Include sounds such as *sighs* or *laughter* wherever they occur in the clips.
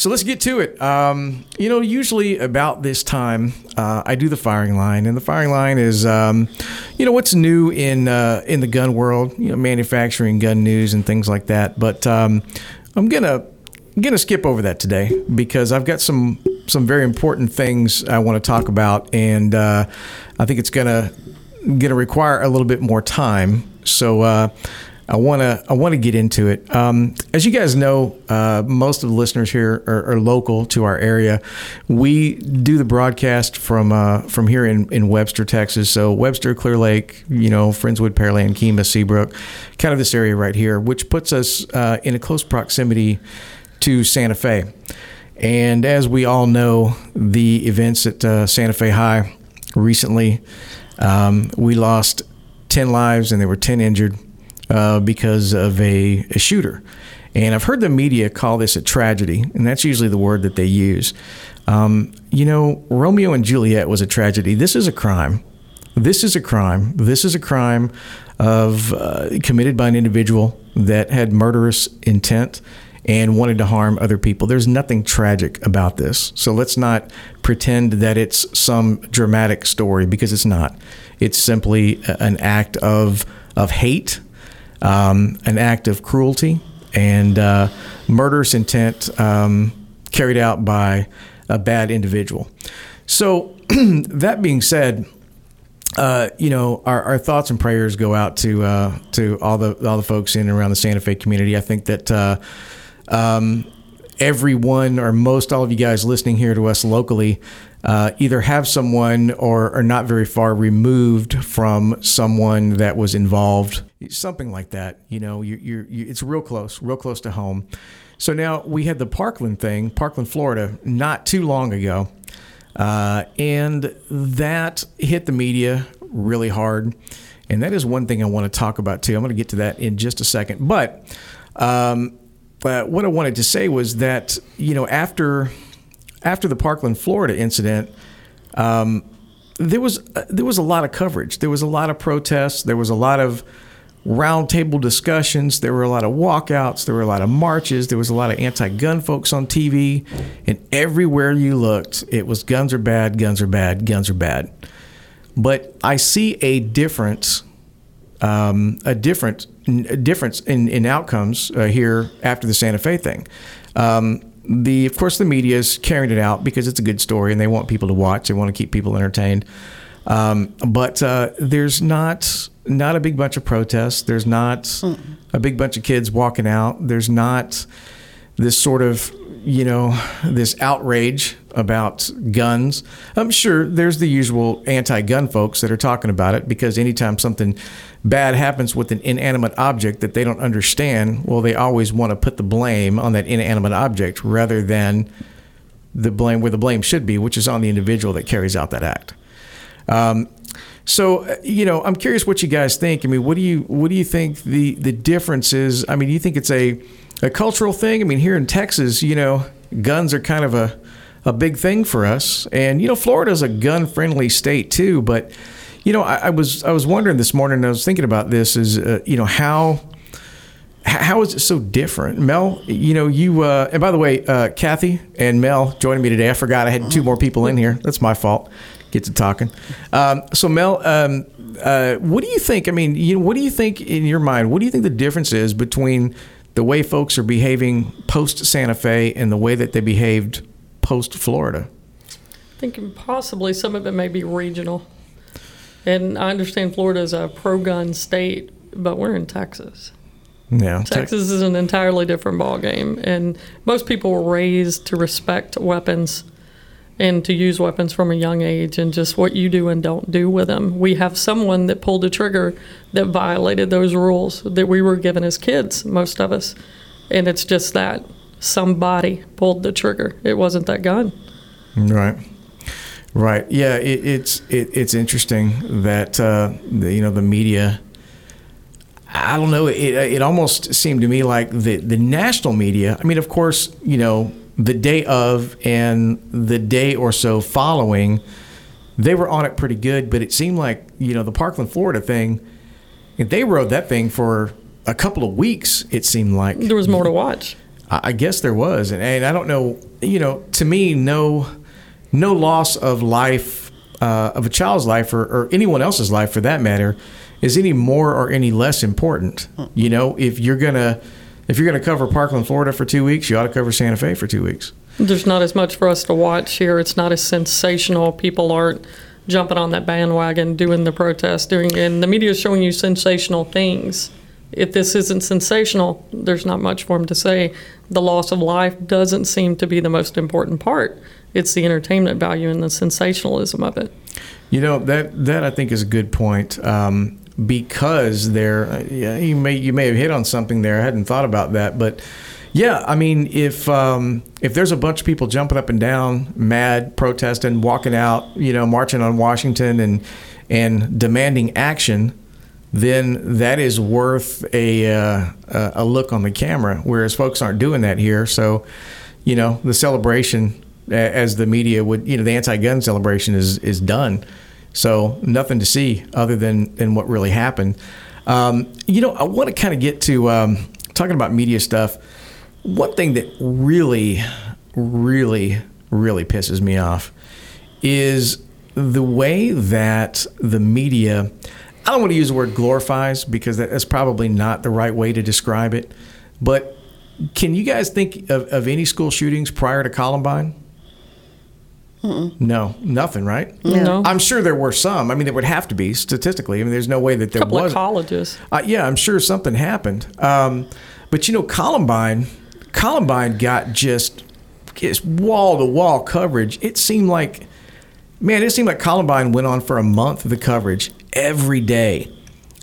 So let's get to it. Um, you know, usually about this time, uh, I do the firing line, and the firing line is, um, you know, what's new in uh, in the gun world, you know, manufacturing, gun news, and things like that. But um, I'm gonna I'm gonna skip over that today because I've got some some very important things I want to talk about, and uh, I think it's gonna gonna require a little bit more time. So uh, I want to I want to get into it. Um, as you guys know, uh, most of the listeners here are, are, local to our area. We do the broadcast from uh, from here in, in Webster, Texas. So Webster, Clear Lake, you know, Friendswood, Pearland, Kemah, Seabrook, kind of this area right here, which puts us uh, in a close proximity to Santa Fe. And as we all know, the events at uh, Santa Fe High recently, um, we lost 10 lives and there were 10 injured uh, because of a, a shooter. And I've heard the media call this a tragedy, and that's usually the word that they use. Um, you know, Romeo and Juliet was a tragedy. This is a crime. This is a crime. This is a crime of uh, committed by an individual that had murderous intent and wanted to harm other people. There's nothing tragic about this. So let's not pretend that it's some dramatic story because it's not. It's simply an act of of hate um, an act of cruelty and uh, murderous intent um, carried out by a bad individual. So, *clears throat* that being said, uh, you know, our, our, thoughts and prayers go out to uh, to all the all the folks in and around the Santa Fe community. I think that uh, um, everyone or most all of you guys listening here to us locally uh, either have someone or are not very far removed from someone that was involved, something like that. You know, you, you're, you, it's real close, real close to home. So now we had the Parkland thing, Parkland, Florida, not too long ago. Uh, and that hit the media really hard. And that is one thing I want to talk about too. I'm going to get to that in just a second. But um, but what I wanted to say was that you know after after the Parkland, Florida incident, um, there was uh, there was a lot of coverage. There was a lot of protests. There was a lot of roundtable discussions. There were a lot of walkouts. There were a lot of marches. There was a lot of anti-gun folks on TV, and everywhere you looked, it was guns are bad, guns are bad, guns are bad. But I see a difference, um, a different a difference in in outcomes uh, here after the Santa Fe thing. Um, the of course the media is carrying it out because it's a good story and they want people to watch. They want to keep people entertained. Um, but uh, there's not not a big bunch of protests. There's not mm. a big bunch of kids walking out. There's not this sort of you know this outrage about guns. I'm sure there's the usual anti-gun folks that are talking about it because anytime something bad happens with an inanimate object that they don't understand, well, they always want to put the blame on that inanimate object rather than the blame where the blame should be, which is on the individual that carries out that act. Um, so, uh, you know, I'm curious what you guys think. I mean, what do you what do you think the the difference is? I mean, do you think it's a a cultural thing? I mean, here in Texas, you know, guns are kind of a a big thing for us, and you know, Florida's a gun friendly state too, but you know, I, I, was I was wondering this morning. I was thinking about this. Is uh, you know how how is it so different, Mel? You know, you uh, and by the way, uh, Kathy and Mel joining me today. I forgot I had two more people in here. That's my fault. Get to talking. Um, so Mel, um, uh, what do you think? I mean, you know, what do you think in your mind? What do you think the difference is between the way folks are behaving post Santa Fe and the way that they behaved post Florida? I Thinking possibly some of it may be regional. And I understand Florida is a pro gun state, but we're in Texas. Yeah, Texas is an entirely different ballgame, and most people were raised to respect weapons and to use weapons from a young age, and just what you do and don't do with them. We have someone that pulled a trigger that violated those rules that we were given as kids, most of us, and it's just that somebody pulled the trigger. It wasn't that gun. Right. Right. Yeah. It, it's it, it's interesting that uh, the, you know the media. I don't know. It it almost seemed to me like the the national media. I mean, of course, you know, the day of and the day or so following, they were on it pretty good. But it seemed like you know the Parkland, Florida thing. They rode that thing for a couple of weeks. It seemed like there was more to watch. I guess there was, and, and I don't know. You know, to me, no, no loss of life uh, of a child's life or, or anyone else's life, for that matter, is any more or any less important. You know, if you're gonna if you're gonna cover Parkland, Florida, for two weeks, you ought to cover Santa Fe for two weeks. There's not as much for us to watch here. It's not as sensational. People aren't jumping on that bandwagon, doing the protest, doing, and the media is showing you sensational things. If this isn't sensational, there's not much for them to say. The loss of life doesn't seem to be the most important part. It's the entertainment value and the sensationalism of it. You know that that I think is a good point um, because there, yeah, you may you may have hit on something there. I hadn't thought about that, but yeah, I mean, if um, if there's a bunch of people jumping up and down, mad, protesting, walking out, you know, marching on Washington and and demanding action, then that is worth a uh, a look on the camera. Whereas folks aren't doing that here, so you know, the celebration, as the media would, you know, the anti-gun celebration is is done. So nothing to see other than than what really happened. Um, you know, I want to kind of get to um, talking about media stuff. One thing that really, really, really pisses me off is the way that the media. I don't want to use the word glorifies because that's probably not the right way to describe it. But can you guys think of, of any school shootings prior to Columbine? No, nothing, right? No. I'm sure there were some. I mean, there would have to be statistically. I mean, there's no way that there A couple of was. colleges. Uh, yeah, I'm sure something happened. Um, but you know, Columbine, Columbine got just just wall to wall coverage. It seemed like, man, it seemed like Columbine went on for a month of the coverage every day.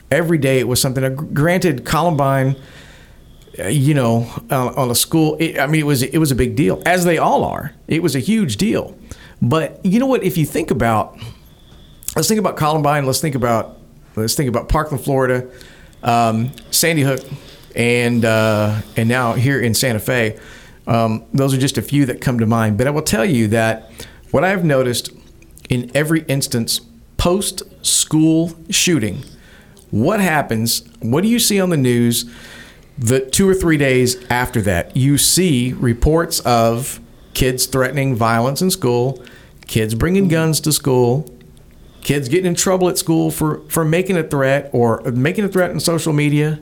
Every day it was something. Granted, Columbine, uh, you know, on, on a school. It, I mean, it was it was a big deal, as they all are. It was a huge deal. But you know what? If you think about let's think about Columbine. Let's think about let's think about Parkland, Florida, um, Sandy Hook, and uh, and now here in Santa Fe. Um, those are just a few that come to mind. But I will tell you that what I've noticed in every instance post school shooting, what happens? What do you see on the news? The two or three days after that, you see reports of kids threatening violence in school, kids bringing guns to school, kids getting in trouble at school for for making a threat or making a threat on social media.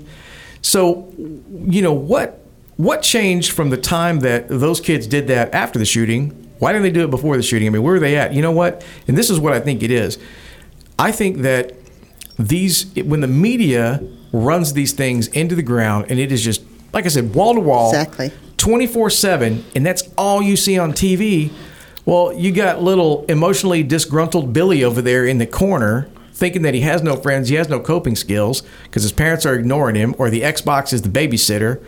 So, you know what what changed from the time that those kids did that after the shooting? Why didn't they do it before the shooting? I mean, where were they at? You know what? And this is what I think it is. I think that these when the media runs these things into the ground and it is just like I said, wall to wall, Exactly. 24 7, and that's all you see on TV. Well, you got little emotionally disgruntled Billy over there in the corner thinking that he has no friends, he has no coping skills because his parents are ignoring him, or the Xbox is the babysitter,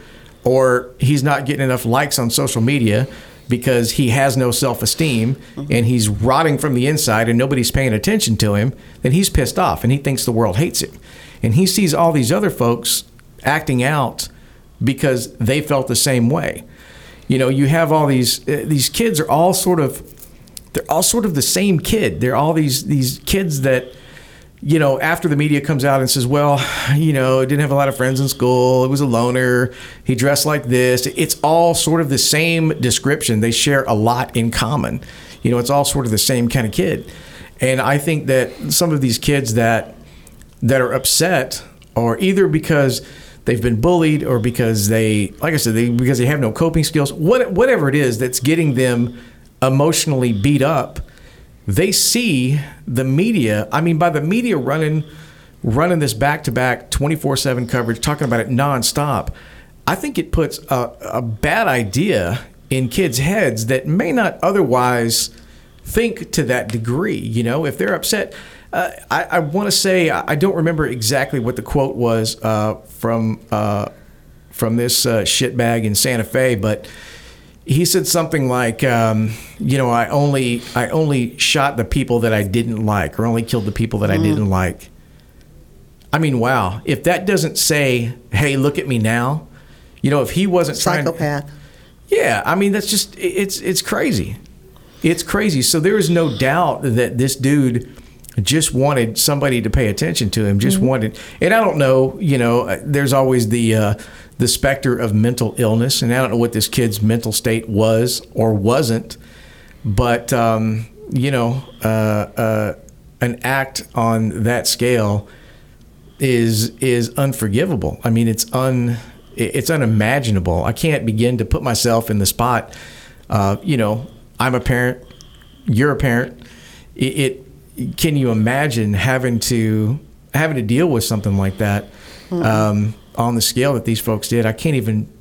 or he's not getting enough likes on social media because he has no self esteem and he's rotting from the inside and nobody's paying attention to him, then he's pissed off and he thinks the world hates him. And he sees all these other folks acting out because they felt the same way. You know, you have all these uh, these kids are all sort of they're all sort of the same kid. They're all these these kids that you know, after the media comes out and says, well, you know, didn't have a lot of friends in school. It was a loner. He dressed like this. It's all sort of the same description. They share a lot in common. You know, it's all sort of the same kind of kid. And I think that some of these kids that that are upset are either because they've been bullied or because they like I said, they because they have no coping skills, what whatever it is that's getting them emotionally beat up they see the media. I mean, by the media running running this back to back 24 7 coverage, talking about it nonstop, I think it puts a, a bad idea in kids' heads that may not otherwise think to that degree. You know, if they're upset, uh, I, I want to say, I don't remember exactly what the quote was uh, from. Uh, from this uh, shitbag in Santa Fe, but he said something like, um, "You know, I only I only shot the people that I didn't like, or only killed the people that I didn't like." I mean, wow! If that doesn't say, "Hey, look at me now," you know, if he wasn't trying, Psychopath. yeah, I mean, that's just it's it's crazy. It's crazy. So there is no doubt that this dude just wanted somebody to pay attention to him. Just wanted, and I don't know. You know, uh, there's always the uh, the specter of mental illness, and I don't know what this kid's mental state was or wasn't, but um, you know, uh, uh, an act on that scale is is unforgivable. I mean, it's un it's unimaginable. I can't begin to put myself in the spot. Uh, you know, I'm a parent. You're a parent. It, it, can you imagine having to having to deal with something like that mm-hmm. um, on the scale that these folks did? I can't even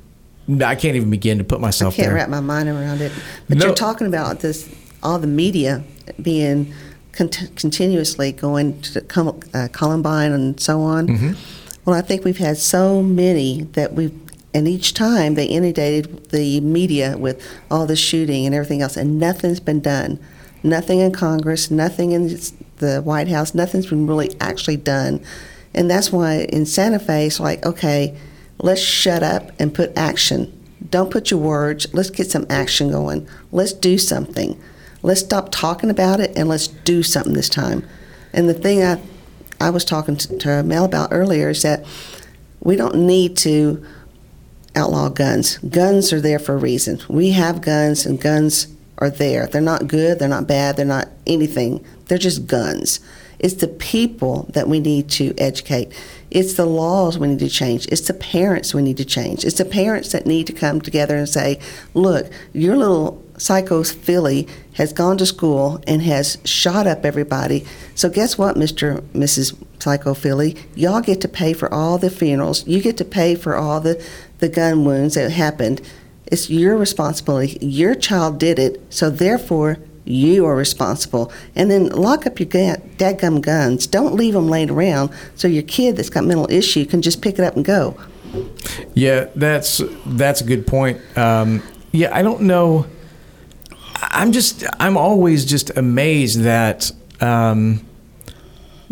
I can't even begin to put myself. I can't there. wrap my mind around it. But no. you're talking about this all the media being cont- continuously going to Com- uh, Columbine and so on. Mm-hmm. Well, I think we've had so many that we've, and each time they inundated the media with all the shooting and everything else, and nothing's been done. Nothing in Congress, nothing in the White House, nothing's been really actually done. And that's why in Santa Fe, it's like, okay, let's shut up and put action. Don't put your words, let's get some action going. Let's do something. Let's stop talking about it and let's do something this time. And the thing I, I was talking to, to Mel about earlier is that we don't need to outlaw guns. Guns are there for a reason. We have guns, and guns are there. They're not good, they're not bad, they're not anything. They're just guns. It's the people that we need to educate. It's the laws we need to change. It's the parents we need to change. It's the parents that need to come together and say, look, your little psycho Philly has gone to school and has shot up everybody. So guess what, Mr. Mrs. Psycho Philly? Y'all get to pay for all the funerals. You get to pay for all the, the gun wounds that happened. It's your responsibility. Your child did it, so therefore you are responsible. And then lock up your dadgum guns. Don't leave them laying around so your kid that's got mental issue can just pick it up and go. Yeah, that's that's a good point. Um, yeah, I don't know I'm just I'm always just amazed that um,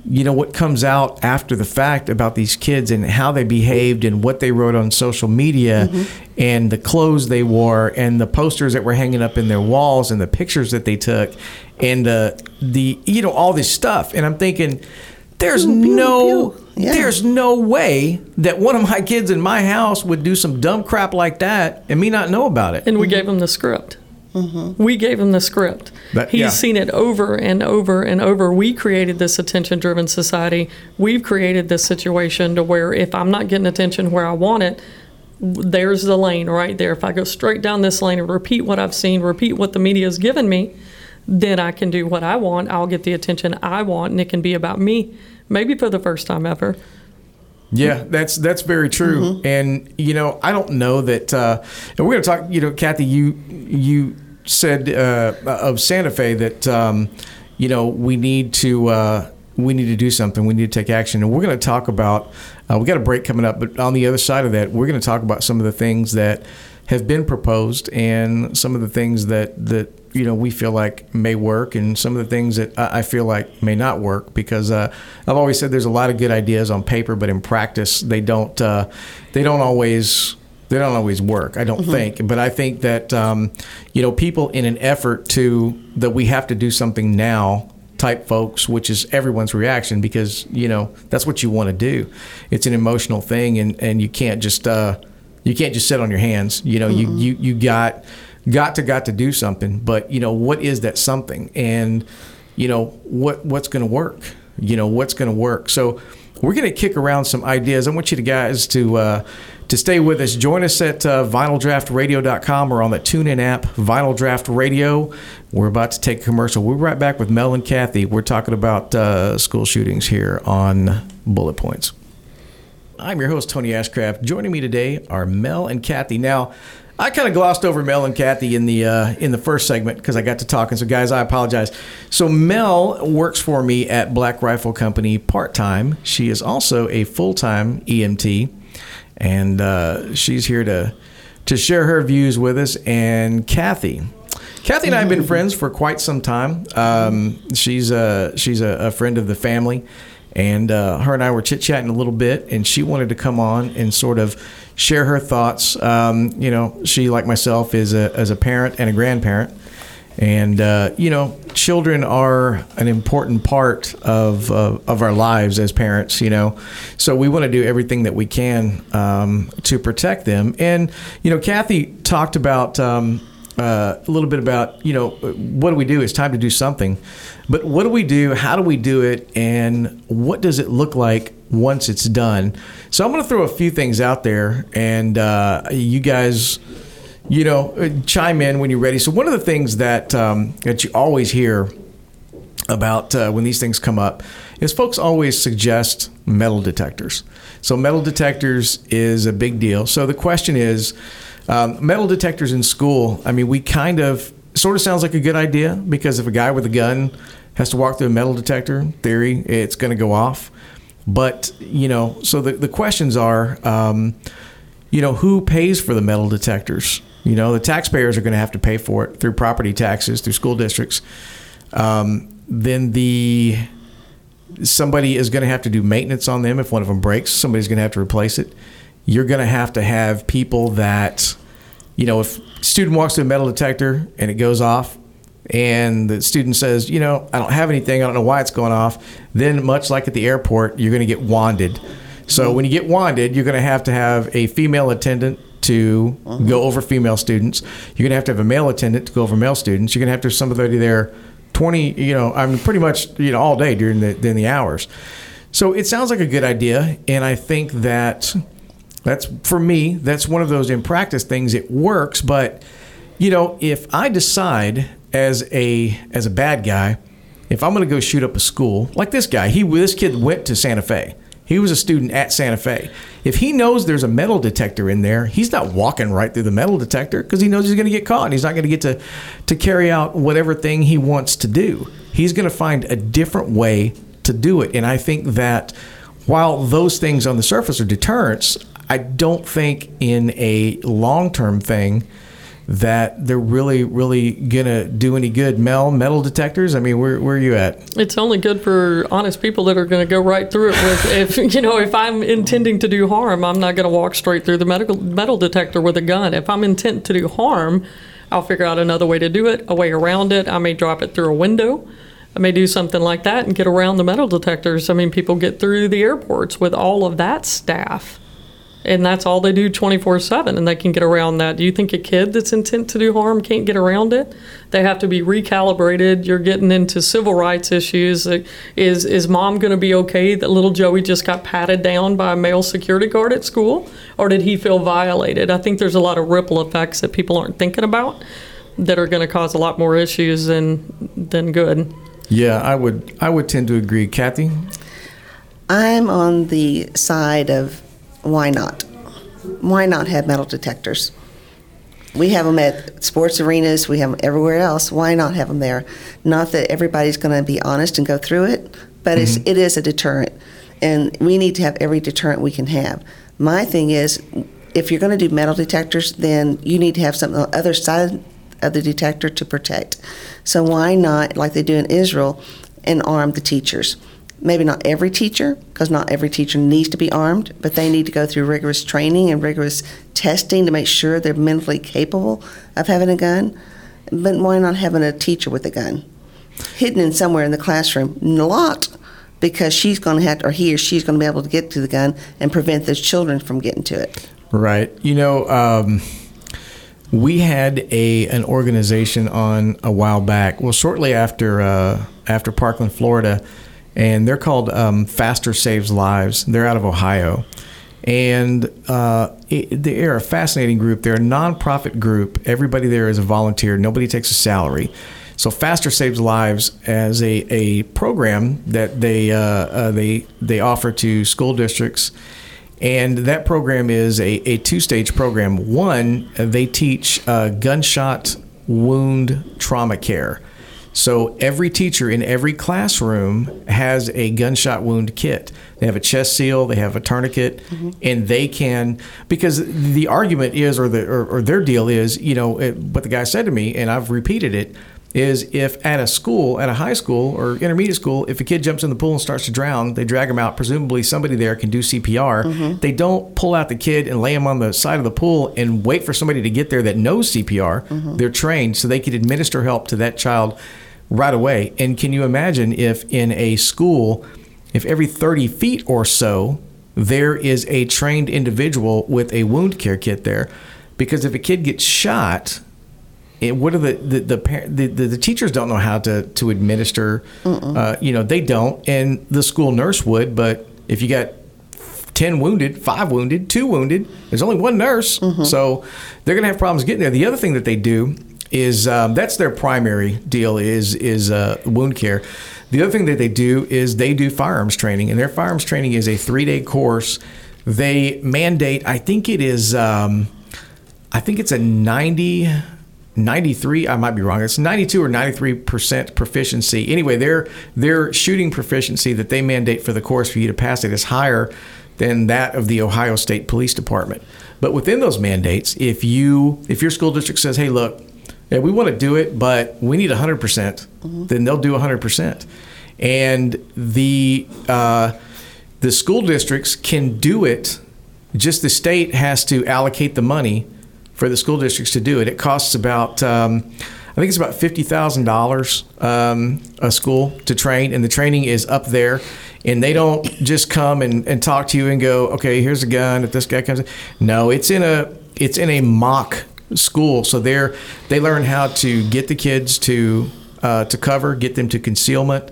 you know what comes out after the fact about these kids and how they behaved and what they wrote on social media mm-hmm. and the clothes they wore and the posters that were hanging up in their walls and the pictures that they took and the the you know all this stuff and I'm thinking there's pew, pew, no pew. Yeah. there's no way that one of my kids in my house would do some dumb crap like that and me not know about it and we mm-hmm. gave them the script Mm-hmm. We gave him the script. That, He's yeah. seen it over and over and over. We created this attention driven society. We've created this situation to where if I'm not getting attention where I want it, there's the lane right there. If I go straight down this lane and repeat what I've seen, repeat what the media has given me, then I can do what I want. I'll get the attention I want, and it can be about me, maybe for the first time ever. Yeah, that's that's very true. Mm-hmm. And you know, I don't know that. Uh, and we're going to talk. You know, Kathy, you you said uh, of Santa Fe that um, you know we need to uh, we need to do something. We need to take action, and we're going to talk about. Uh, we got a break coming up, but on the other side of that, we're going to talk about some of the things that have been proposed and some of the things that that you know we feel like may work and some of the things that I feel like may not work because uh, I've always said there's a lot of good ideas on paper, but in practice they don't uh, they don't always they don't always work. I don't mm-hmm. think, but I think that um, you know people in an effort to that we have to do something now type folks, which is everyone's reaction because you know that's what you want to do. It's an emotional thing, and and you can't just uh, you can't just sit on your hands. You know, mm-hmm. you you you got got to got to do something. But you know what is that something, and you know what what's going to work. You know what's going to work. So we're going to kick around some ideas. I want you to guys to. Uh, to stay with us, join us at uh, vinyldraftradio.com or on the TuneIn app, Vinyl Draft Radio. We're about to take a commercial. We'll be right back with Mel and Kathy. We're talking about uh, school shootings here on Bullet Points. I'm your host, Tony Ashcraft. Joining me today are Mel and Kathy. Now, I kind of glossed over Mel and Kathy in the uh, in the first segment because I got to talking. So, guys, I apologize. So, Mel works for me at Black Rifle Company part time. She is also a full time EMT and uh, she's here to to share her views with us. And Kathy, Kathy and I have been friends for quite some time. Um, she's a she's a, a, friend of the family, and uh, her and I were chit chatting a little bit, and she wanted to come on and sort of share her thoughts. Um, you know, she like myself is a as a parent and a grandparent. And uh, you know, children are an important part of uh, of our lives as parents. You know, so we want to do everything that we can um, to protect them. And you know, Kathy talked about. Um, uh, a little bit about you know what do we do it's time to do something but what do we do how do we do it and what does it look like once it's done so i'm going to throw a few things out there and uh, you guys you know, chime in when you're ready. So one of the things that um, that you always hear about uh, when these things come up is folks always suggest metal detectors. So metal detectors is a big deal. So the question is, um, metal detectors in school. I mean, we kind of sort of sounds like a good idea because if a guy with a gun has to walk through a metal detector, theory, it's going to go off. But you know, so the the questions are, um, you know, who pays for the metal detectors? You know, the taxpayers are going to have to pay for it through property taxes, through school districts. Um, then the somebody is going to have to do maintenance on them if one of them breaks. Somebody's going to have to replace it. You're going to have to have people that, you know, if student walks to a metal detector and it goes off, and the student says, you know, I don't have anything, I don't know why it's going off, then much like at the airport, you're going to get wanded. So when you get wanded, you're going to have to have a female attendant to uh-huh. go over female students. You're going to have to have a male attendant to go over male students. You're going to have to have somebody there 20, you know, I mean, pretty much, you know, all day during the, during the hours. So it sounds like a good idea. And I think that that's, for me, that's one of those in practice things. It works. But, you know, if I decide as a, as a bad guy, if I'm going to go shoot up a school, like this guy, he, this kid went to Santa Fe. He was a student at Santa Fe. If he knows there's a metal detector in there, he's not walking right through the metal detector because he knows he's going to get caught and he's not going to get to to carry out whatever thing he wants to do. He's going to find a different way to do it. And I think that while those things on the surface are deterrents, I don't think in a long-term thing that they're really, really gonna do any good. Mel, metal detectors. I mean, where where are you at? It's only good for honest people that are to go right through it. With if *laughs* you know, if I'm intending to do harm, I'm not to walk straight through the medical metal detector with a gun. If I'm intent to do harm, I'll figure out another way to do it, a way around it. I may drop it through a window. I may do something like that and get around the metal detectors. I mean, people get through the airports with all of that staff and that's all they do 24 7 and they can get around that. Do you think a kid that's intent to do harm can't get around it? They have to be recalibrated. You're getting into civil rights issues. Is is mom going to be okay that little joey just got patted down by a male security guard at school? Or did he feel violated? I think there's a lot of ripple effects that people aren't thinking about that are going to cause a lot more issues than than good. Yeah i would i would tend to agree. Kathy? I'm on the side of why not? Why not have metal detectors? We have them at sports arenas, we have them everywhere else. Why not have them there? Not that everybody's going to be honest and go through it, but mm-hmm. it's, it is a deterrent. And we need to have every deterrent we can have. My thing is, if you're going to do metal detectors, then you need to have something on the other side of the detector to protect. So why not, like they do in Israel, and arm the teachers? Maybe not every teacher, because not every teacher needs to be armed, but they need to go through rigorous training and rigorous testing to make sure they're mentally capable of having a gun. But why not having a teacher with a gun? Hidden in somewhere in the classroom, locked, because she's going to have to, or he or she's going to be able to get to the gun and prevent those children from getting to it. Right. You know, um, we had a an organization on a while back. Well, shortly after uh, after Parkland, Florida and they're called um, Faster Saves Lives. They're out of Ohio. And uh, it, they're a fascinating group. They're a nonprofit group. Everybody there is a volunteer. Nobody takes a salary. So Faster Saves Lives as a, a program that they uh, uh, they they offer to school districts, and that program is a, a two stage program. One, they teach uh, gunshot wound trauma care. So every teacher in every classroom has a gunshot wound kit. They have a chest seal, they have a tourniquet, mm-hmm. and they can because the argument is, or the or, or their deal is, you know, it, what the guy said to me, and I've repeated it. is if at a school, at a high school or intermediate school, if a kid jumps in the pool and starts to drown, they drag him out. Presumably, somebody there can do CPR. Mm-hmm. They don't pull out the kid and lay him on the side of the pool and wait for somebody to get there that knows CPR. Mm-hmm. They're trained so they could administer help to that child right away. And can you imagine if in a school, if every 30 feet or so, there is a trained individual with a wound care kit there? Because if a kid gets shot, it, what are the the the, the the the teachers don't know how to to administer uh, you know they don't. And the school nurse would but if you got 10 wounded 5 wounded 2 wounded there's only one nurse. So they're going to have problems getting there. The other thing that they do is um, that's their primary deal is is uh, wound care the other thing that they do is they do firearms training and their firearms training is a 3-day course they mandate i think it is um, I think it's a 90, 93. I might be wrong. It's 92 or 93 percent proficiency. Anyway, their their shooting proficiency that they mandate for the course for you to pass it is higher than that of the Ohio State Police Department. But within those mandates, if you if your school district says, "Hey, look, yeah, we want to do it, but we need 100 percent," then they'll do 100 percent. And the uh, the school districts can do it. Just the state has to allocate the money for the school districts to do it. It costs about, um, I think it's about fifty thousand dollars um, a school to train, and the training is up there. And they don't just come and, and talk to you and go, okay, here's a gun. If this guy comes, in. no, it's in a it's in a mock school. So they're they learn how to get the kids to uh, to cover, get them to concealment,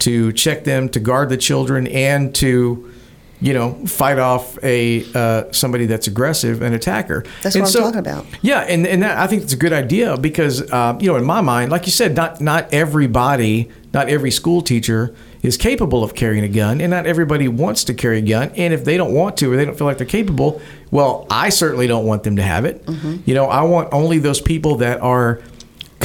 to check them, to guard the children, and to you know fight off a uh, somebody that's aggressive, an attacker. That's And what I'm talking about. Yeah, and and that, I think it's a good idea because uh, you know in my mind, like you said, not not everybody, not every school teacher is capable of carrying a gun, and not everybody wants to carry a gun. And if they don't want to or they don't feel like they're capable, well, I certainly don't want them to have it. Mm-hmm. You know, I want only those people that are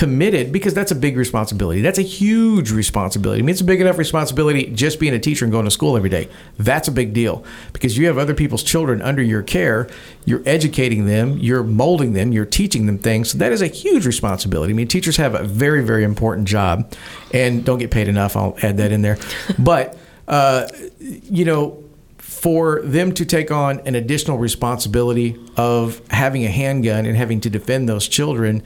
committed because that's a big responsibility. That's a huge responsibility. I mean, it's a big enough responsibility just being a teacher and going to school every day. That's a big deal because you have other people's children under your care. You're educating them, you're molding them, you're teaching them things. So that is a huge responsibility. I mean, teachers have a very, very important job and don't get paid enough. I'll add that in there. *laughs* But, uh, you know, for them to take on an additional responsibility of having a handgun and having to defend those children,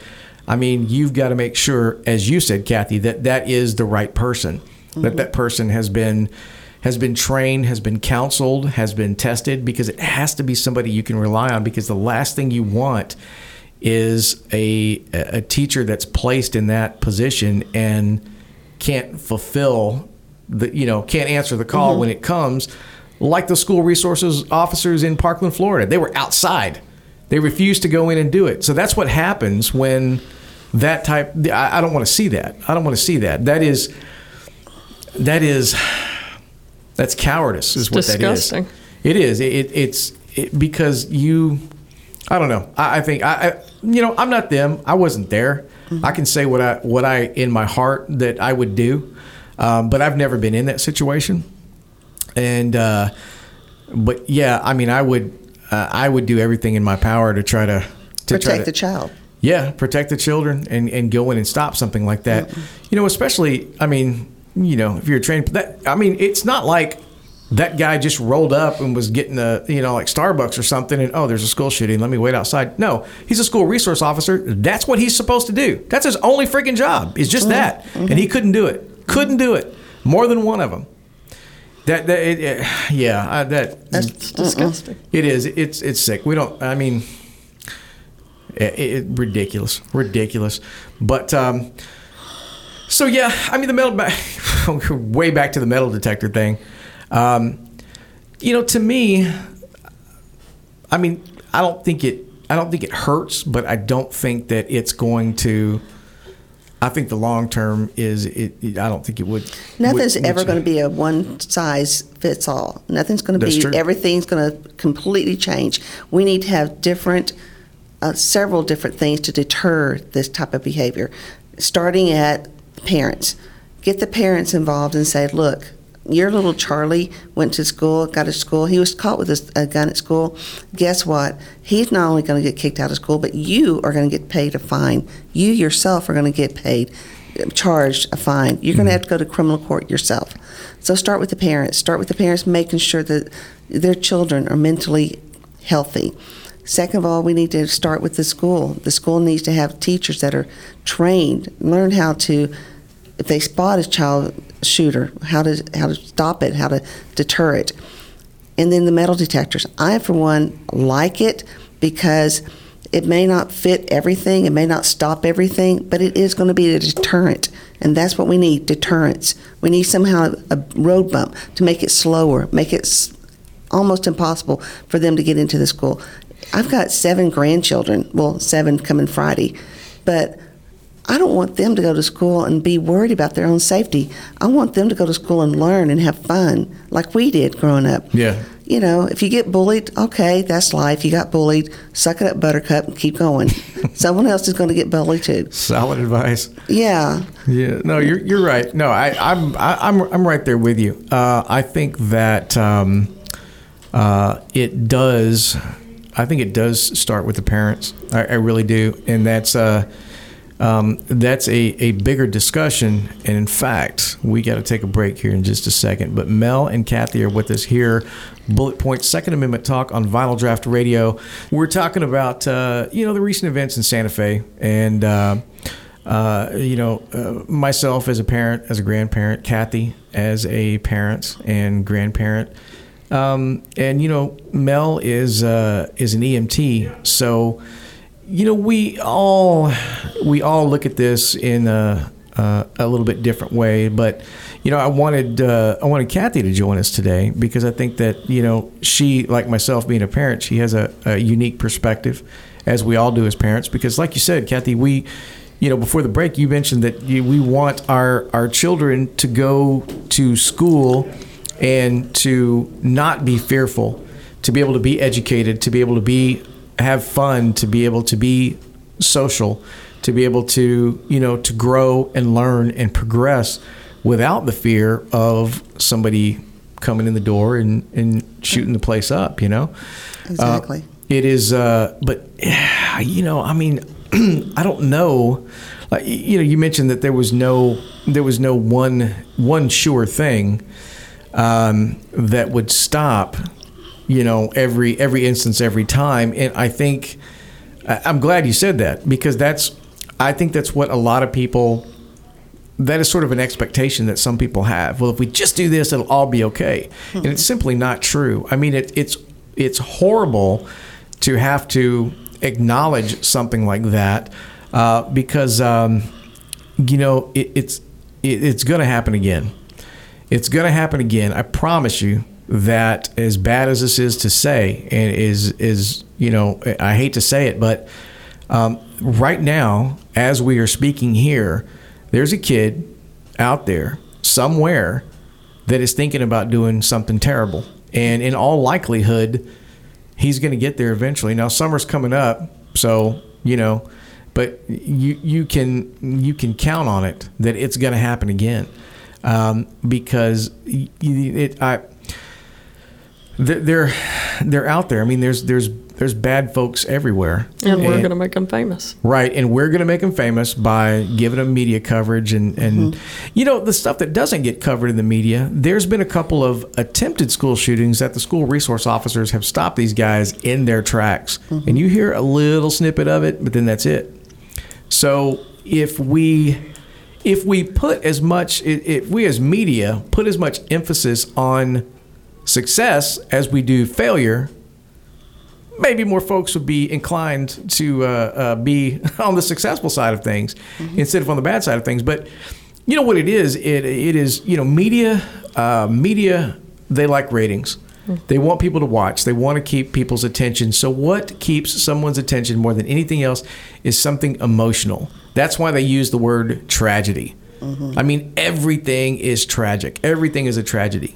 I mean, you've got to make sure, as you said, Kathy, that that is the right person, that mm-hmm. that person has been has been trained, has been counseled, has been tested, because it has to be somebody you can rely on. Because the last thing you want is a a teacher that's placed in that position and can't fulfill the you know can't answer the call mm-hmm. when it comes like the school resources officers in Parkland, Florida. They were outside. They refused to go in and do it. So that's what happens when that type. I, I don't want to see that. I don't want to see that. That is. That is. That's cowardice. Is what disgusting. that is. It is. It, it, it's it, because you. I don't know. I, I think I, I. You know, I'm not them. I wasn't there. I can say what I what I in my heart that I would do, um, but I've never been in that situation. And uh, but yeah, I mean, I would uh, I would do everything in my power to try to to try Protect to, the child. Yeah, protect the children and, and go in and stop something like that. You know, especially, I mean, you know, if you're trained, that, I mean, it's not like that guy just rolled up and was getting a, you know, like Starbucks or something and, oh, there's a school shooting. Let me wait outside. No, he's a school resource officer. That's what he's supposed to do. That's his only freaking job is just that. And mm-hmm. he couldn't do it. Couldn't do it. More than one of them. That, that it, it- *sighs* yeah, I, that It's disgusting. it is. It's it's sick. We don't. I mean, it, it, ridiculous, ridiculous. But um, so yeah, I mean the metal. Back, *laughs* way back to the metal detector thing. Um, you know, to me, I mean, I don't think it. I don't think it hurts, but I don't think that it's going to. I think the long term is. It, it- I don't think it would. Nothing's would- ever going to be a one size fits all. Nothing's going to be, true. everything's going to completely change. We need to have different, uh, several different things to deter this type of behavior, starting at parents. Get the parents involved and say, look, your little Charlie went to school, got to school. He was caught with a, a gun at school. Guess what? He's not only going to get kicked out of school, but you are going to get paid a fine. You yourself are going to get paid charged a fine. You're going to have to go to criminal court yourself. So start with the parents. Start with the parents making sure that their children are mentally healthy. Second of all, we need to start with the school. The school needs to have teachers that are trained, learn how to, if they spot a child shooter, how to how to stop it, how to deter it. And then the metal detectors. I, for one, like it because it may not fit everything, it may not stop everything, but it is going to be a deterrent. And that's what we need deterrence. We need somehow a road bump to make it slower, make it almost impossible for them to get into the school. I've got seven grandchildren, well, seven coming Friday, but I don't want them to go to school and be worried about their own safety. I want them to go to school and learn and have fun like we did growing up. Yeah. You know, if you get bullied, okay, that's life. You got bullied, suck it up, buttercup, and keep going. *laughs* Someone else is going to get bullied too. Solid advice. Yeah. Yeah, no, you're you're right. No, I, I'm I, I'm I'm right there with you. Uh, I think that um, uh, it does. I think it does start with the parents. I, I really do, and that's uh, um, that's a, a bigger discussion. And in fact, we got to take a break here in just a second. But Mel and Kathy are with us here. Bullet Point Second Amendment talk on Vinyl Draft Radio. We're talking about uh, you know the recent events in Santa Fe and. Uh, uh, you know, uh, myself as a parent, as a grandparent, Kathy as a parent and grandparent, um, and you know, Mel is uh, is an EMT, so you know we all we all look at this in a, a, a little bit different way. But you know, I wanted uh, I wanted Kathy to join us today because I think that you know she, like myself, being a parent, she has a, a unique perspective, as we all do as parents. Because, like you said, Kathy, we you know, before the break, you mentioned that we want our our children to go to school and to not be fearful, to be able to be educated, to be able to be have fun, to be able to be social, to be able to you know to grow and learn and progress without the fear of somebody coming in the door and, and shooting the place up. You know, Exactly. Uh, it is, uh, but *sighs* you know, I mean, *clears throat* I don't know. Like, you know, you mentioned that there was no there was no one one sure thing um, that would stop. You know, every every instance, every time, and I think I'm glad you said that because that's I think that's what a lot of people that is sort of an expectation that some people have. Well, if we just do this, it'll all be okay, and it's simply not true. I mean, it, it's it's horrible to have to acknowledge something like that uh, because um, you know it, it's it, it's going to happen again. It's going to happen again. I promise you that as bad as this is to say and is is you know I hate to say it, but um, right now as we are speaking here, there's a kid out there somewhere that is thinking about doing something terrible, and in all likelihood, he's going to get there eventually. Now summer's coming up, so you know, but you you can you can count on it that it's going to happen again um, because y- it I they're they're- they're out there. I mean, there's there's there's bad folks everywhere, And we're going to make them famous. Right, and we're going to make them famous by giving them media coverage, and and you know the stuff that doesn't get covered in the media. There's been a couple of attempted school shootings that the school resource officers have stopped these guys in their tracks, and you hear a little snippet of it, but then that's it. So if we if we put as much if we as media put as much emphasis on success as we do failure, maybe more folks would be inclined to uh, uh, be *laughs* on the successful side of things instead of on the bad side of things. But you know what it is? It it is you know media uh, media they like ratings. They want people to watch. They want to keep people's attention. So what keeps someone's attention more than anything else is something emotional. That's why they use the word tragedy. I mean everything is tragic. Everything is a tragedy.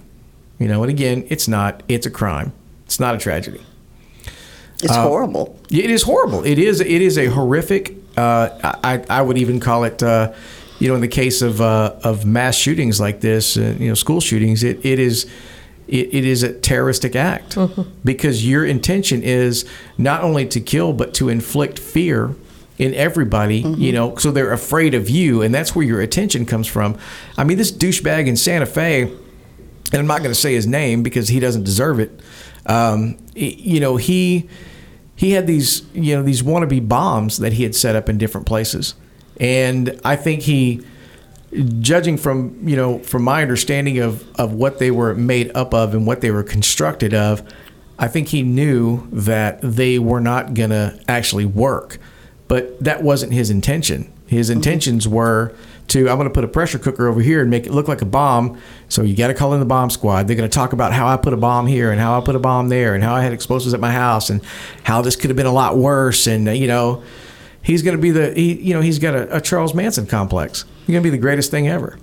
You know, and again, it's not. It's a crime. It's not a tragedy. It's horrible. It is horrible. It is. It is a horrific. Uh, I I would even call it. Uh, you know, in the case of uh, of mass shootings like this, uh, you know, school shootings, it, it is. It, it is a terroristic act because your intention is not only to kill but to inflict fear in everybody, Mm-hmm. you know, so they're afraid of you, and that's where your attention comes from. I mean, this douchebag in Santa Fe, and I'm not going to say his name because he doesn't deserve it. Um, you know, he he had these you know these wannabe bombs that he had set up in different places, and I think he, judging from you know from my understanding of of what they were made up of and what they were constructed of, I think he knew that they were not going to actually work, but that wasn't his intention. His mm-hmm. intentions were to I'm going to put a pressure cooker over here and make it look like a bomb. So you got to call in the bomb squad. They're going to talk about how I put a bomb here and how I put a bomb there and how I had explosives at my house and how this could have been a lot worse. And you know, he's going to be the he, you know he's got a, a Charles Manson complex. He's going to be the greatest thing ever.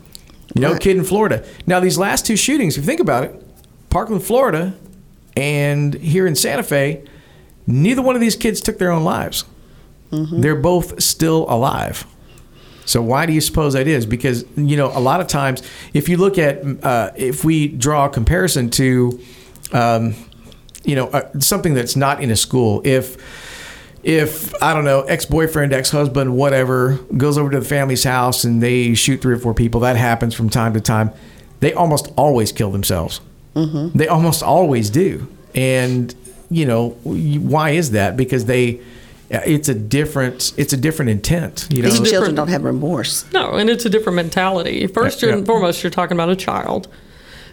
No Right. kid in Florida. Now these last two shootings, if you think about it, Parkland, Florida, and here in Santa Fe, neither one of these kids took their own lives. They're both still alive. So why do you suppose that is? Because you know a lot of times, if you look at uh, if we draw a comparison to, um, you know, uh, something that's not in a school, if if I don't know, ex boyfriend, ex husband, whatever, goes over to the family's house and they shoot three or four people, that happens from time to time. They almost always kill themselves. Mm-hmm. They almost always do. And you know why is that? Because they, it's a different, it's a different intent. You know, These children different- don't have remorse. No, and it's a different mentality. First Yeah, and yeah. foremost, you're talking about a child.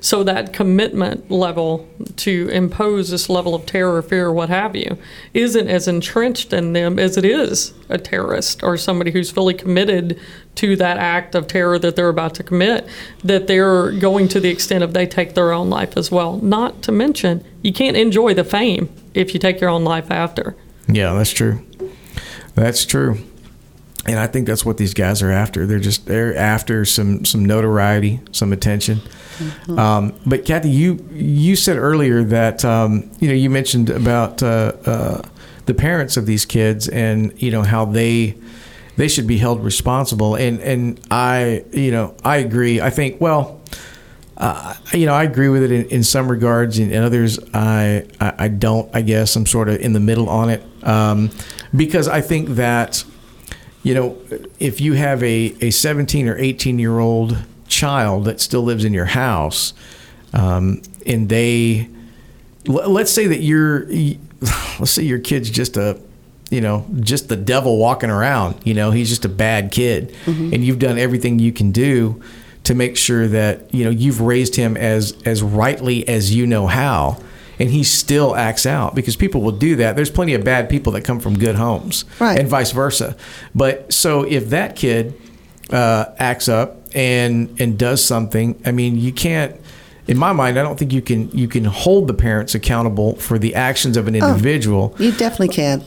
So that commitment level to impose this level of terror, fear, what have you, isn't as entrenched in them as it is a terrorist or somebody who's fully committed to that act of terror that they're about to commit, that they're going to the extent of they take their own life as well. Not to mention, you can't enjoy the fame if you take your own life after. Yeah, that's true. That's true. And I think that's what these guys are after. They're just they're after some some notoriety, some attention. Um, but Kathy, you you said earlier that um, you know you mentioned about uh, uh, the parents of these kids and you know how they they should be held responsible. And and I you know I agree. I think well. Uh, you know, I agree with it in, in some regards, and others, I, I I don't. I guess I'm sort of in the middle on it um, because I think that you know, if you have a, a 17 or 18 year old child that still lives in your house, um, and they, l- let's say that you're, *sighs* let's say your kid's just a, you know, just the devil walking around, you know, he's just a bad kid, and you've done everything you can do to make sure that, you know, you've raised him as, as rightly as you know how. And he still acts out because people will do that. There's plenty of bad people that come from good homes, Right. and vice versa. But so if that kid uh, acts up and and does something, I mean, you can't. In my mind, I don't think you can you can hold the parents accountable for the actions of an individual. You definitely can.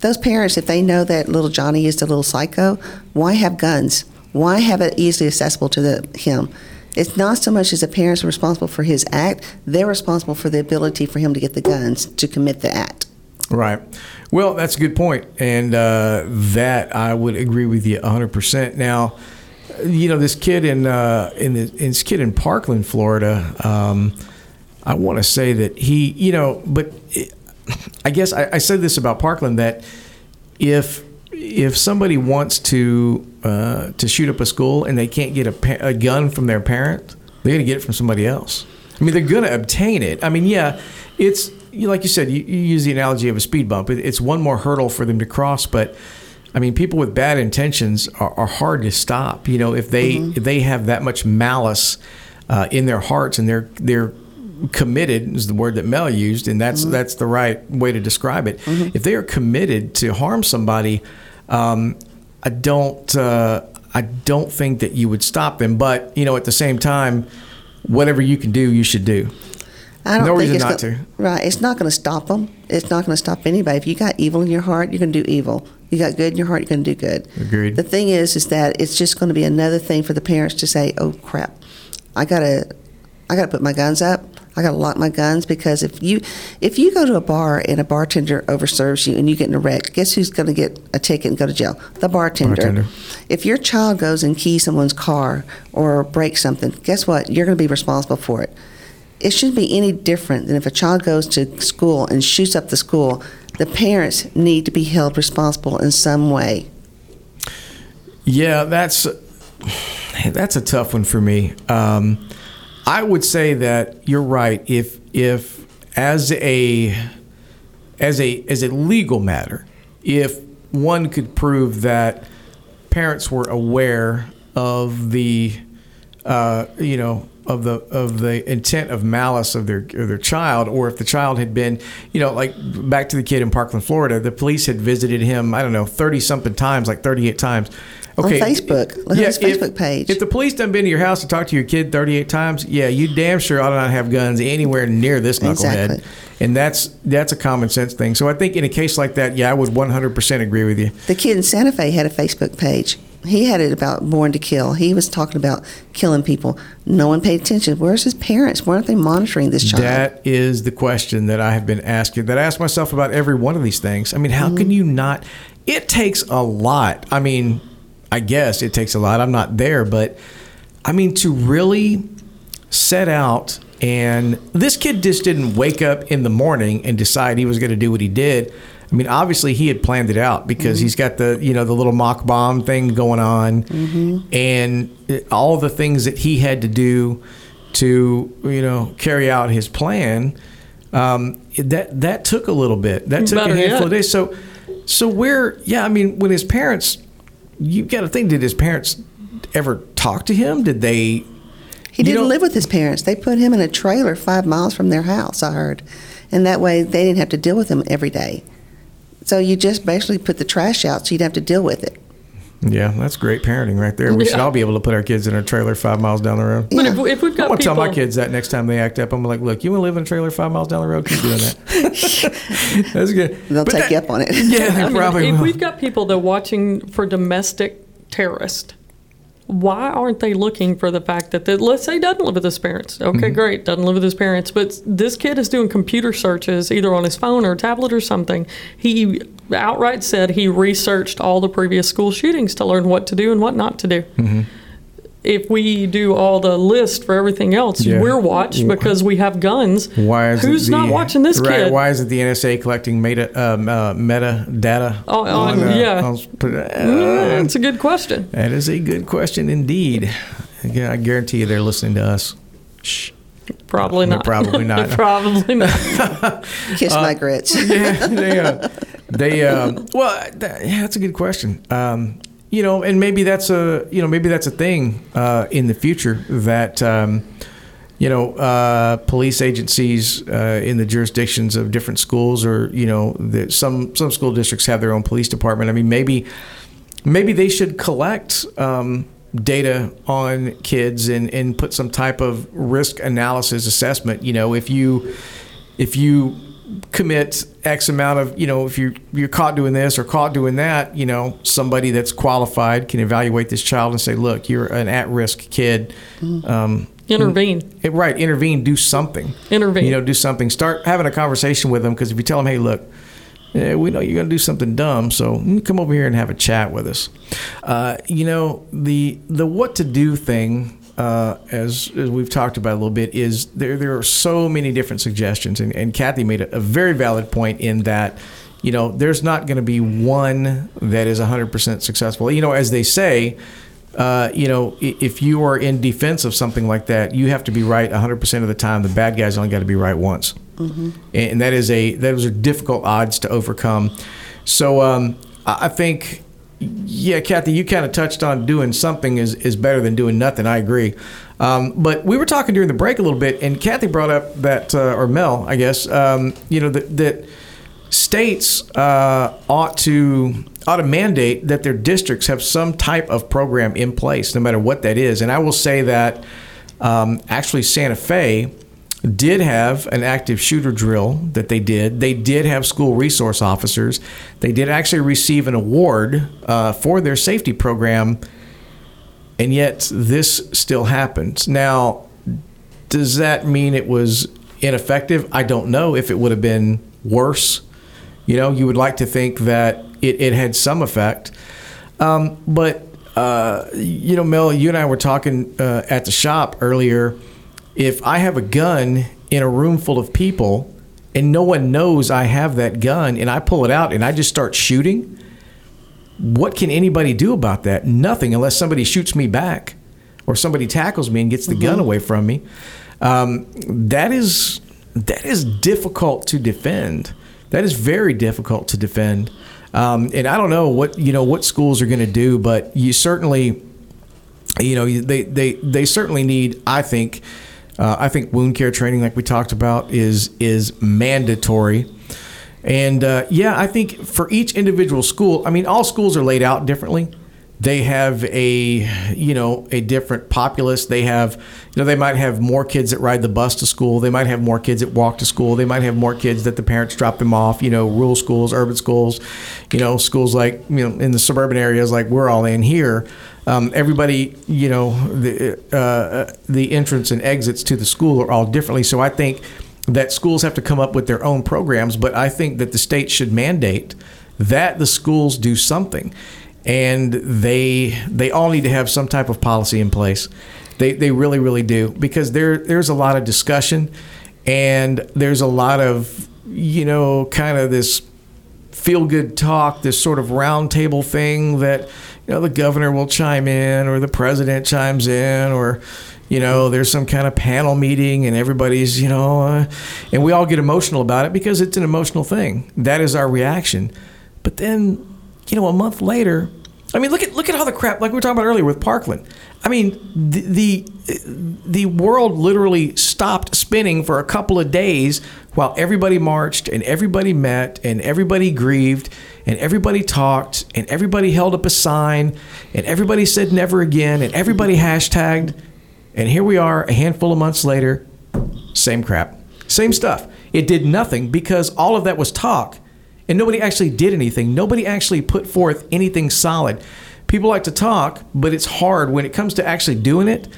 Those parents, if they know that little Johnny is a little psycho, why have guns? Why have it easily accessible to the, him? It's not so much as the parents are responsible for his act; they're responsible for the ability for him to get the guns to commit the act. Right. Well, that's a good point, and uh, that I would agree with you 100. percent Now, you know, this kid in uh, in, the, in this kid in Parkland, Florida. Um, I want to say that he, you know, but it, I guess I, I said this about Parkland that if if somebody wants to uh, to shoot up a school and they can't get a, a gun from their parent, they're going to get it from somebody else. I mean, they're going to obtain it. I mean, yeah, it's like you said. You, you use the analogy of a speed bump. It, it's one more hurdle for them to cross, but. I mean, people with bad intentions are, are hard to stop. You know, if they if they have that much malice uh, in their hearts and they're they're committed is the word that Mel used, and that's that's the right way to describe it. If they are committed to harm somebody, um, I don't uh, I don't think that you would stop them. But you know, at the same time, whatever you can do, you should do. I don't No think reason it's not go- to. Right. It's not going to stop them. It's not going to stop anybody. If you got evil in your heart, you're going to do evil. You got good in your heart, you're going to do good. Agreed. The thing is, is that it's just going to be another thing for the parents to say, "Oh crap, I gotta, I gotta put my guns up. I gotta lock my guns because if you, if you go to a bar and a bartender overserves you and you get in a wreck, guess who's going to get a ticket and go to jail? The bartender. Bartender. If your child goes and keys someone's car or breaks something, guess what? You're going to be responsible for it it shouldn't be any different than if a child goes to school and shoots up the school. The parents need to be held responsible in some way Yeah, that's that's a tough one for me. Um, I would say that you're right. If if as a as a as a legal matter, if one could prove that parents were aware of the uh, you know of the of the intent of malice of their of their child, or if the child had been, you know, like back to the kid in Parkland, Florida, the police had visited him, I don't know, thirty something times, like thirty eight times. Okay. On Facebook, look yeah, his Facebook if, page. If the police done been to your house to talk to your kid thirty eight times, yeah, you damn sure ought to not have guns anywhere near this knucklehead. Exactly. And that's that's a common sense thing. So I think in a case like that, yeah, I would one hundred percent agree with you. The kid in Santa Fe had a Facebook page he had it about born to kill. He was talking about killing people. No one paid attention. Where's his parents? Why aren't they monitoring this child? That is the question that I have been asking, that I ask myself about every one of these things. I mean, how mm-hmm. can you not? It takes a lot. I mean, I guess it takes a lot. I'm not there, but I mean, to really set out and this kid just didn't wake up in the morning and decide he was going to do what he did. I mean, obviously he had planned it out because mm-hmm. he's got the you know the little mock bomb thing going on, mm-hmm. and all the things that he had to do to you know carry out his plan. Um, that that took a little bit. That took a handful yet. of days. So so where? Yeah, I mean, when his parents, you got to think, did his parents ever talk to him? Did they? He didn't live with his parents. They put him in a trailer five miles from their house. I heard, and that way they didn't have to deal with him every day. So you just basically put the trash out so you'd have to deal with it. Yeah, that's great parenting right there. We yeah. should all be able to put our kids in a trailer five miles down the road. But yeah. if, if, we've got I'm gonna people, tell my kids that next time they act up. I'm like, look, you want to live in a trailer five miles down the road? Keep doing that. *laughs* that's good. They'll but take that, you up on it. *laughs* Yeah, they I probably mean, will. We've got people that are watching for domestic terrorists, why aren't they looking for the fact that, the, let's say, he doesn't live with his parents? Okay, mm-hmm. great, doesn't live with his parents, but this kid is doing computer searches either on his phone or tablet or something. He outright said he researched all the previous school shootings to learn what to do and what not to do. Mm-hmm if we do all the list for everything else, yeah. we're watched because we have guns. Why is Who's the, not watching this right, kid? Why is it the NSA collecting meta um, uh, metadata? Oh, on, uh, yeah, on, uh, that's a good question. That is a good question indeed. Yeah, I guarantee you they're listening to us. Shh. Probably *laughs* not. Probably not. probably *laughs* not. Kiss my grits. yeah, they, uh, *laughs* they um, well, that, yeah, that's a good question. Um, you know, and maybe that's a you know maybe that's a thing uh, in the future that um, you know uh, police agencies uh, in the jurisdictions of different schools or you know the, some some school districts have their own police department. I mean, maybe maybe they should collect. Um, data on kids and, and put some type of risk analysis assessment you know if you if you commit X amount of, you know, if you're you're caught doing this or caught doing that, you know, somebody that's qualified can evaluate this child and say, look, you're an at-risk kid. Mm-hmm. Um, intervene. It, right, intervene. Do something. Intervene. You know, do something. Start having a conversation with them because if you tell them, hey, look. Yeah, we know you're going to do something dumb, so come over here and have a chat with us. Uh, you know the the what to do thing uh, as, as we've talked about a little bit, is there there are so many different suggestions, and, and Kathy made a, a very valid point in that you know there's not going to be one that is 100% successful. You know, as they say. Uh, you know, if you are in defense of something like that, you have to be right 100% of the time. The bad guys only got to be right once, mm-hmm. and that is a those are difficult odds to overcome. So um, I think yeah, Kathy, you kind of touched on doing something is, is better than doing nothing. I agree. Um, but we were talking during the break a little bit, and Kathy brought up that, uh, or Mel, I guess, um, you know, that, that states uh, ought to ought to mandate that their districts have some type of program in place, no matter what that is. And I will say that um, actually Santa Fe did have an active shooter drill that they did. They did have school resource officers. They did actually receive an award uh, for their safety program, and yet this still happens. Now, does that mean it was ineffective? I don't know if it would have been worse. You know, you would like to think that it, it had some effect. Um, but, uh, you know, Mel, you and I were talking uh, at the shop earlier if I have a gun in a room full of people and no one knows I have that gun and I pull it out and I just start shooting, what can anybody do about that? Nothing unless somebody shoots me back or somebody tackles me and gets the mm-hmm. gun away from me. Um, that is that is difficult to defend. That is very difficult to defend. Um, and I don't know what you know what schools are going to do, but you certainly, you know, they they they certainly need. I think, uh, I think wound care training, like we talked about, is is mandatory. And uh, yeah, I think for each individual school, I mean, all schools are laid out differently they have a you know a different populace. They have you know they might have more kids that ride the bus to school. They might have more kids that walk to school. They might have more kids that the parents drop them off you know rural schools urban schools you know schools like you know in the suburban areas like we're all in here. Um, everybody you know the uh, the entrance and exits to the school are all differently. So i think that schools have to come up with their own programs but i think that the state should mandate that the schools do something and they they all need to have some type of policy in place. They they really really do because there there's a lot of discussion and there's a lot of you know kind of this feel good talk, this sort of roundtable thing that you know the governor will chime in or the president chimes in or you know there's some kind of panel meeting and everybody's you know uh, and we all get emotional about it because it's an emotional thing. That is our reaction. But then you know, a month later, I mean, look at look at how the crap like we were talking about earlier with Parkland. I mean, the, the the world literally stopped spinning for a couple of days while everybody marched and everybody met and everybody grieved and everybody talked and everybody held up a sign and everybody said never again and everybody hashtagged and here we are a handful of months later, same crap, same stuff. It did nothing because all of that was talk and nobody actually did anything. Nobody actually put forth anything solid. People like to talk, but it's hard when it comes to actually doing it.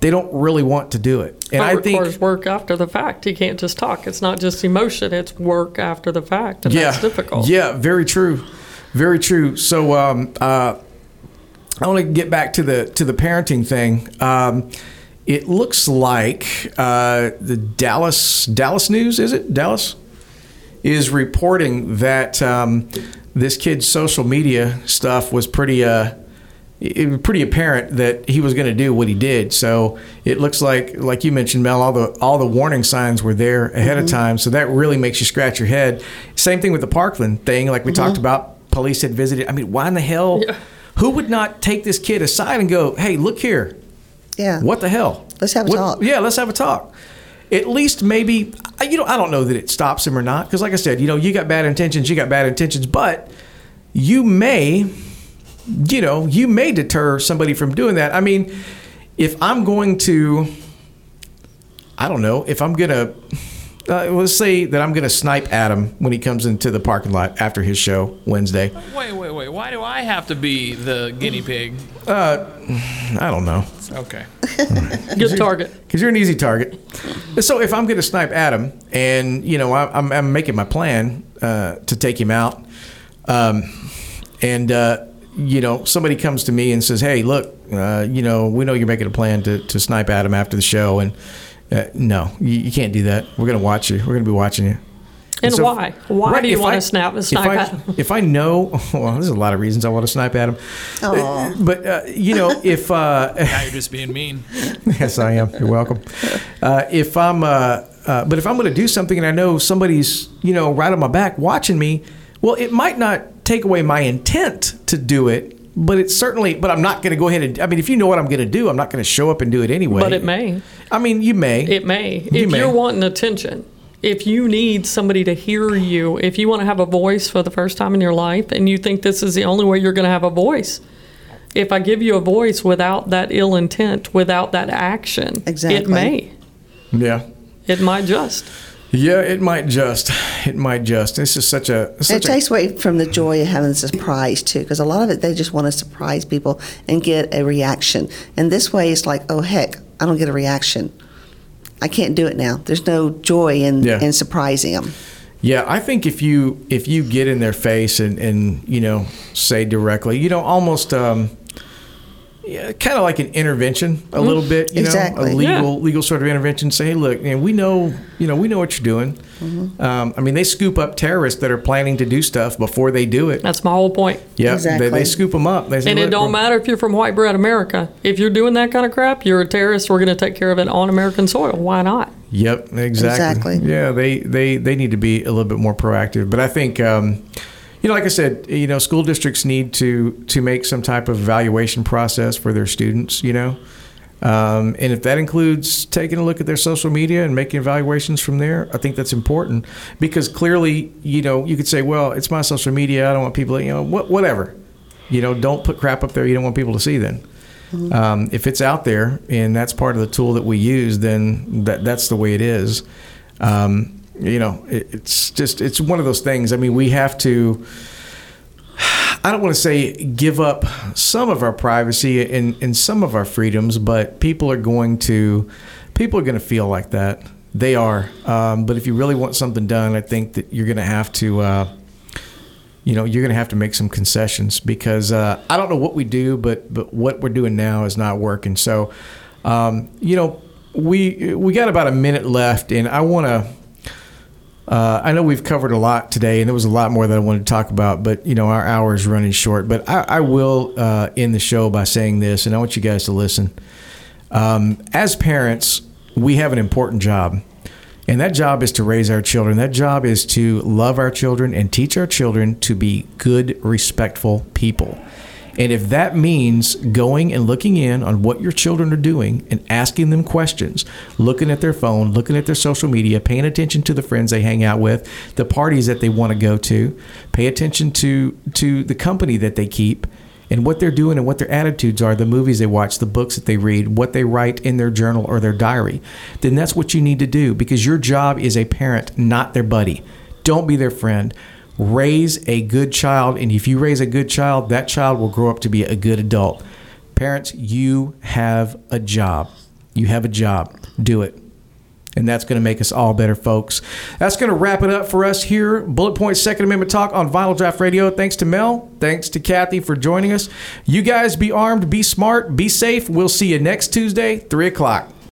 They don't really want to do it, and I think work after the fact. You can't just talk. It's not just emotion; it's work after the fact, and yeah, that's difficult. Yeah, very true, very true. So um, uh, I want to get back to the to the parenting thing. Um, it looks like uh, the Dallas Dallas News is it Dallas is reporting that um, this kid's social media stuff was pretty uh, it was pretty apparent that he was going to do what he did. So it looks like, like you mentioned, Mel, all the all the warning signs were there ahead mm-hmm. of time. So that really makes you scratch your head. Same thing with the Parkland thing, like we mm-hmm. talked about. Police had visited. I mean, why in the hell? Yeah. Who would not take this kid aside and go, "Hey, look here. Yeah. What the hell? Let's have a what, talk. Yeah, let's have a talk." at least maybe you know I don't know that it stops him or not because like I said, you know, you got bad intentions, you got bad intentions, but you may you know, you may deter somebody from doing that. I mean, if I'm going to I don't know, if I'm going to uh, let's say that I'm going to snipe Adam when he comes into the parking lot after his show Wednesday. Wait, wait, wait. Why do I have to be the guinea pig? Uh, I don't know. Okay. Good target. Because you're an easy target. So if I'm going to snipe Adam, and you know I'm, I'm making my plan uh, to take him out, um, and uh, you know somebody comes to me and says, "Hey, look, uh, you know we know you're making a plan to, to snipe Adam after the show, and." Uh, no, you, you, can't do that. We're going to watch you. We're going to be watching you. And, and so, why? Why right, do you want I, to snap snipe if at *laughs* him? If I know, *laughs* well, there's a lot of reasons I want to snipe at him. Uh, but uh, you know, *laughs* if uh, now you're just being mean. yes, I am. You're welcome. Uh, if I'm, uh, uh, but if I'm going to do something and I know somebody's, you know, right on my back watching me, well, it might not take away my intent to do it, but it's certainly but i'm not going to go ahead and i mean if you know what i'm going to do i'm not going to show up and do it anyway but it may i mean you may it may you if may. you're wanting attention if you need somebody to hear you if you want to have a voice for the first time in your life and you think this is the only way you're going to have a voice if i give you a voice without that ill intent without that action exactly. it may yeah it might just yeah, it might just. It might just. This is such a. Such it takes away from the joy of having a surprise too, because a lot of it they just want to surprise people and get a reaction. And this way, it's like, oh heck, I don't get a reaction. I can't do it now. There's no joy in yeah. in surprising them. Yeah, I think if you if you get in their face and and you know say directly, you know, almost. Um, yeah, kind of like an intervention a little bit, you Exactly. know, a legal Yeah. legal sort of intervention. Say, hey, look, man, we know, you know, we know what you're doing. Um, I mean, they scoop up terrorists that are planning to do stuff before they do it. That's my whole point. Yeah, Exactly. they, they scoop them up. They say, And it don't matter if you're from white bread America. If you're doing that kind of crap, you're a terrorist. We're going to take care of it on American soil. Why not? Yep, exactly. Exactly. Yeah, they, they they need to be a little bit more proactive. But I think, um, you know, like I said, you know, school districts need to to make some type of evaluation process for their students. You know, um, and if that includes taking a look at their social media and making evaluations from there, I think that's important because clearly, you know, you could say, well, it's my social media. I don't want people, you know, what, whatever. You know, don't put crap up there you don't want people to see. Then. Um, if it's out there and that's part of the tool that we use, then that that's the way it is. Um, you know, it, it's just it's one of those things. I mean, we have to. I don't want to say give up some of our privacy and, and some of our freedoms, but people are going to people are going to feel like that. They are. Um, but if you really want something done, I think that you're going to have to. Uh, you know, you're going to have to make some concessions because uh, I don't know what we do, but but what we're doing now is not working. So, um, you know, we we got about a minute left, and I want to. Uh, I know we've covered a lot today, and there was a lot more that I wanted to talk about, but you know our hour is running short. But I, I will uh, end the show by saying this, and I want you guys to listen. Um, as parents, we have an important job. And that job is to raise our children. That job is to love our children and teach our children to be good, respectful people. And if that means going and looking in on what your children are doing and asking them questions, looking at their phone, looking at their social media, paying attention to the friends they hang out with, the parties that they want to go to, pay attention to to the company that they keep, and what they're doing and what their attitudes are, the movies they watch, the books that they read, what they write in their journal or their diary, then that's what you need to do because your job is a parent, not their buddy. Don't be their friend. Raise a good child, and if you raise a good child, that child will grow up to be a good adult. Parents, you have a job. You have a job. Do it. And that's going to make us all better, folks. That's going to wrap it up for us here. Bullet Point Second Amendment Talk on Vinyl Draft Radio. Thanks to Mel. Thanks to Kathy for joining us. You guys be armed, be smart, be safe. We'll see you next Tuesday, 3 o'clock.